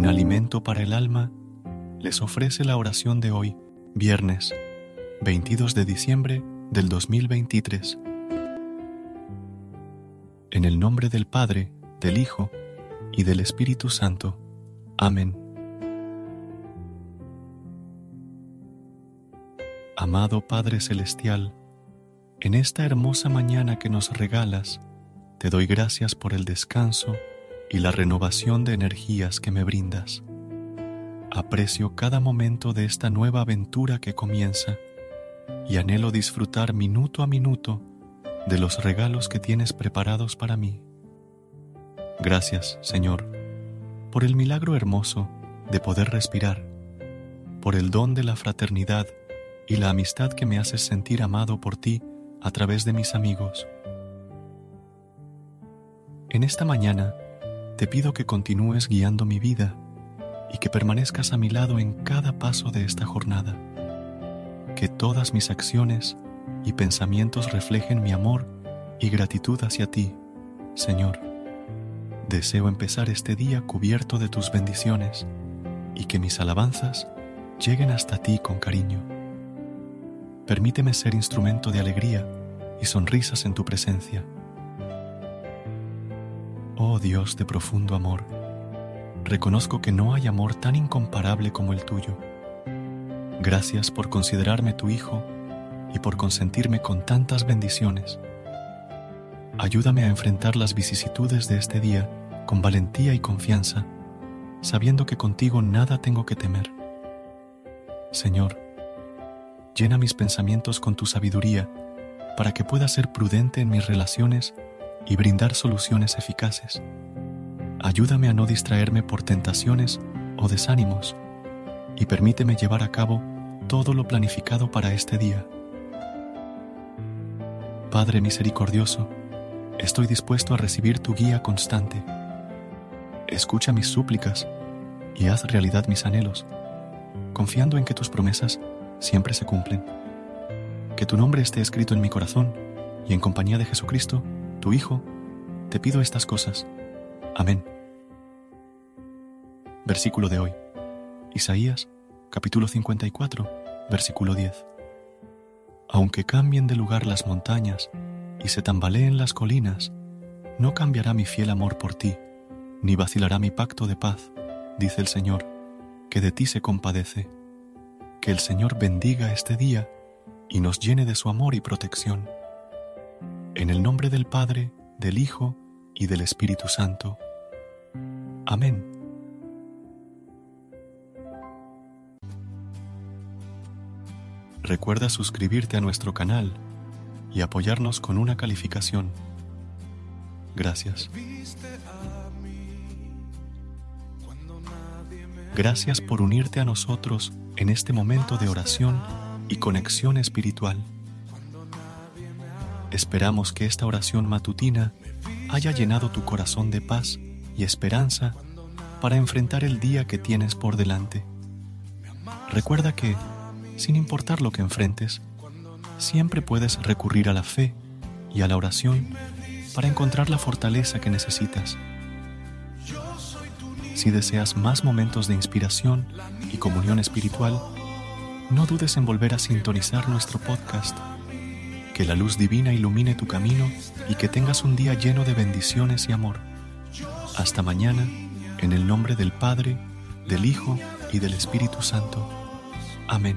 Un alimento para el alma les ofrece la oración de hoy, viernes 22 de diciembre del 2023. En el nombre del Padre, del Hijo y del Espíritu Santo. Amén. Amado Padre Celestial, en esta hermosa mañana que nos regalas, te doy gracias por el descanso y la renovación de energías que me brindas. Aprecio cada momento de esta nueva aventura que comienza y anhelo disfrutar minuto a minuto de los regalos que tienes preparados para mí. Gracias, Señor, por el milagro hermoso de poder respirar, por el don de la fraternidad y la amistad que me haces sentir amado por ti a través de mis amigos. En esta mañana, te pido que continúes guiando mi vida y que permanezcas a mi lado en cada paso de esta jornada. Que todas mis acciones y pensamientos reflejen mi amor y gratitud hacia ti, Señor. Deseo empezar este día cubierto de tus bendiciones y que mis alabanzas lleguen hasta ti con cariño. Permíteme ser instrumento de alegría y sonrisas en tu presencia Oh Dios de profundo amor, reconozco que no hay amor tan incomparable como el tuyo. Gracias por considerarme tu Hijo y por consentirme con tantas bendiciones. Ayúdame a enfrentar las vicisitudes de este día con valentía y confianza, sabiendo que contigo nada tengo que temer. Señor, llena mis pensamientos con tu sabiduría para que pueda ser prudente en mis relaciones y brindar soluciones eficaces. Ayúdame a no distraerme por tentaciones o desánimos y permíteme llevar a cabo todo lo planificado para este día. Padre misericordioso, estoy dispuesto a recibir tu guía constante. Escucha mis súplicas y haz realidad mis anhelos, confiando en que tus promesas siempre se cumplen. Que tu nombre esté escrito en mi corazón y en compañía de Jesucristo, tu Hijo, te pido estas cosas. Amén. Versículo de hoy. Isaías, capítulo 54, versículo 10. Aunque cambien de lugar las montañas y se tambaleen las colinas, no cambiará mi fiel amor por ti, ni vacilará mi pacto de paz, dice el Señor, que de ti se compadece. Que el Señor bendiga este día y nos llene de su amor y protección. En el nombre del Padre, del Hijo y del Espíritu Santo. Amén. Recuerda suscribirte a nuestro canal y apoyarnos con una calificación. Gracias. Gracias por unirte a nosotros en este momento de oración y conexión espiritual. Esperamos que esta oración matutina haya llenado tu corazón de paz y esperanza para enfrentar el día que tienes por delante. Recuerda que, sin importar lo que enfrentes, siempre puedes recurrir a la fe y a la oración para encontrar la fortaleza que necesitas. Si deseas más momentos de inspiración y comunión espiritual, no dudes en volver a sintonizar nuestro podcast que la luz divina ilumine tu camino y que tengas un día lleno de bendiciones y amor. Hasta mañana, en el nombre del Padre, del Hijo y del Espíritu Santo. Amén.